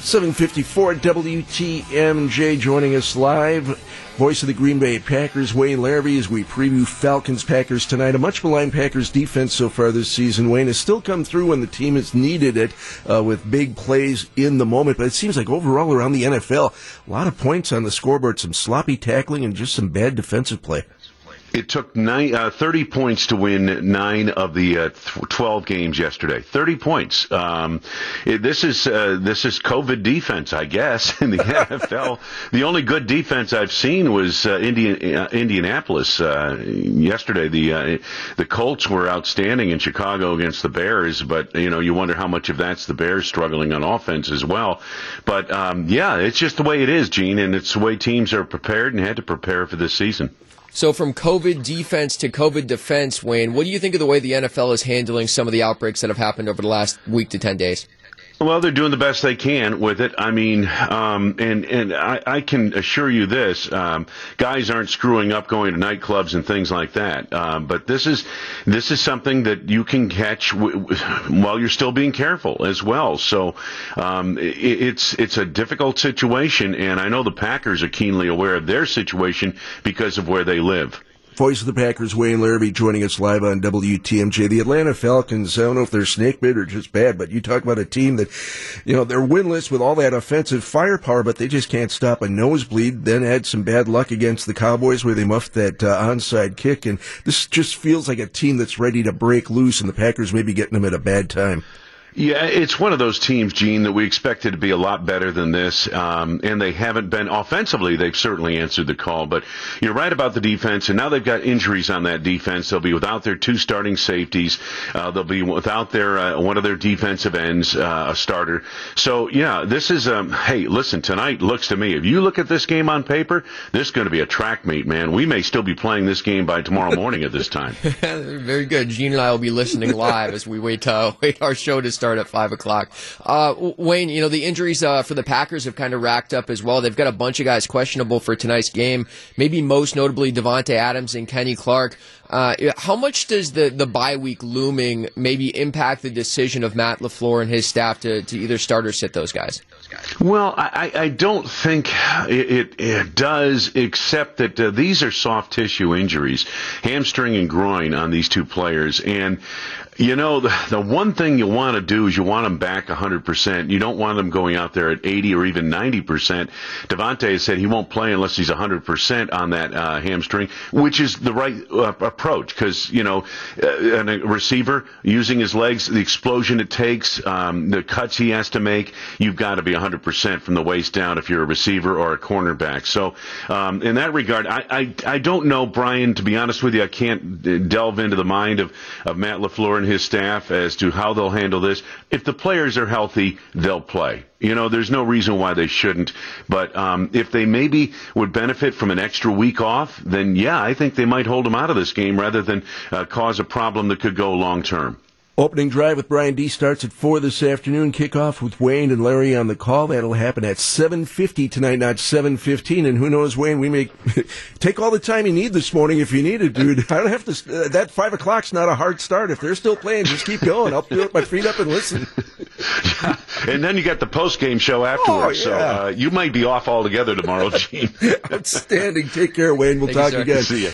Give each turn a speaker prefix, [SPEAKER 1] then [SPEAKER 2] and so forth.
[SPEAKER 1] 754 WTMJ joining us live. Voice of the Green Bay Packers, Wayne Larrivee, as we preview Falcons Packers tonight. A much maligned Packers defense so far this season, Wayne, has still come through when the team has needed it uh, with big plays in the moment. But it seems like overall around the NFL, a lot of points on the scoreboard, some sloppy tackling, and just some bad defensive play.
[SPEAKER 2] It took nine, uh, 30 points to win nine of the uh, 12 games yesterday. 30 points. Um, it, this is uh, this is COVID defense, I guess, in the NFL. The only good defense I've seen was uh, Indian, uh, Indianapolis uh, yesterday. The the Colts were outstanding in Chicago against the Bears, but you know you wonder how much of that's the Bears struggling on offense as well. But um, yeah, it's just the way it is, Gene, and it's the way teams are prepared and had to prepare for this season.
[SPEAKER 3] So, from COVID defense to COVID defense, Wayne, what do you think of the way the NFL is handling some of the outbreaks that have happened over the last week to 10 days?
[SPEAKER 2] Well, they're doing the best they can with it. I mean, um, and and I, I, can assure you this: um, guys aren't screwing up going to nightclubs and things like that. Um, but this is this is something that you can catch w- w- while you're still being careful as well. So um, it, it's it's a difficult situation, and I know the Packers are keenly aware of their situation because of where they live.
[SPEAKER 1] Voice of the Packers, Wayne Larrivee, joining us live on WTMJ. The Atlanta Falcons, I don't know if they're snake bit or just bad, but you talk about a team that, you know, they're winless with all that offensive firepower, but they just can't stop a nosebleed. Then had some bad luck against the Cowboys where they muffed that uh, onside kick. And this just feels like a team that's ready to break loose, and the Packers may be getting them at a bad time.
[SPEAKER 2] Yeah, it's one of those teams, Gene, that we expected to be a lot better than this, um, and they haven't been offensively. They've certainly answered the call, but you're right about the defense, and now they've got injuries on that defense. They'll be without their two starting safeties. Uh, they'll be without their uh, one of their defensive ends, uh, a starter. So yeah, this is. Um, hey, listen, tonight looks to me. If you look at this game on paper, this is going to be a track meet, man. We may still be playing this game by tomorrow morning at this time.
[SPEAKER 3] Very good. Gene and I will be listening live as we wait uh, wait our show to start at five o'clock. Uh, Wayne, you know the injuries uh, for the Packers have kind of racked up as well. They've got a bunch of guys questionable for tonight's game. Maybe most notably Davante Adams and Kenny Clark. Uh, how much does the the bye week looming maybe impact the decision of Matt LaFleur and his staff to, to either start or sit those guys?
[SPEAKER 2] Well, I, I don't think it, it, it does, except that uh, these are soft tissue injuries, hamstring and groin on these two players, and you know, the, the one thing you want to do is you want them back 100%. You don't want them going out there at 80 or even 90%. Davante has said he won't play unless he's 100% on that uh, hamstring, which is the right uh, approach because, you know, uh, a receiver using his legs, the explosion it takes, um, the cuts he has to make, you've got to be 100% from the waist down if you're a receiver or a cornerback. So, um, in that regard, I, I, I don't know, Brian, to be honest with you, I can't uh, delve into the mind of, of Matt LaFleur and his staff as to how they'll handle this. If the players are healthy, they'll play. You know, there's no reason why they shouldn't. But um, if they maybe would benefit from an extra week off, then yeah, I think they might hold them out of this game rather than uh, cause a problem that could go long term.
[SPEAKER 1] Opening drive with Brian D starts at four this afternoon. Kickoff with Wayne and Larry on the call. That'll happen at seven fifty tonight, not seven fifteen. And who knows, Wayne? We may take all the time you need this morning if you need it, dude. I don't have to. Uh, that five o'clock's not a hard start. If they're still playing, just keep going. I'll put my feet up and listen.
[SPEAKER 2] and then you got the post game show afterwards. Oh, yeah. So uh, you might be off altogether tomorrow, Gene.
[SPEAKER 1] Outstanding. Take care, Wayne. We'll Thank talk you, again.
[SPEAKER 2] See you.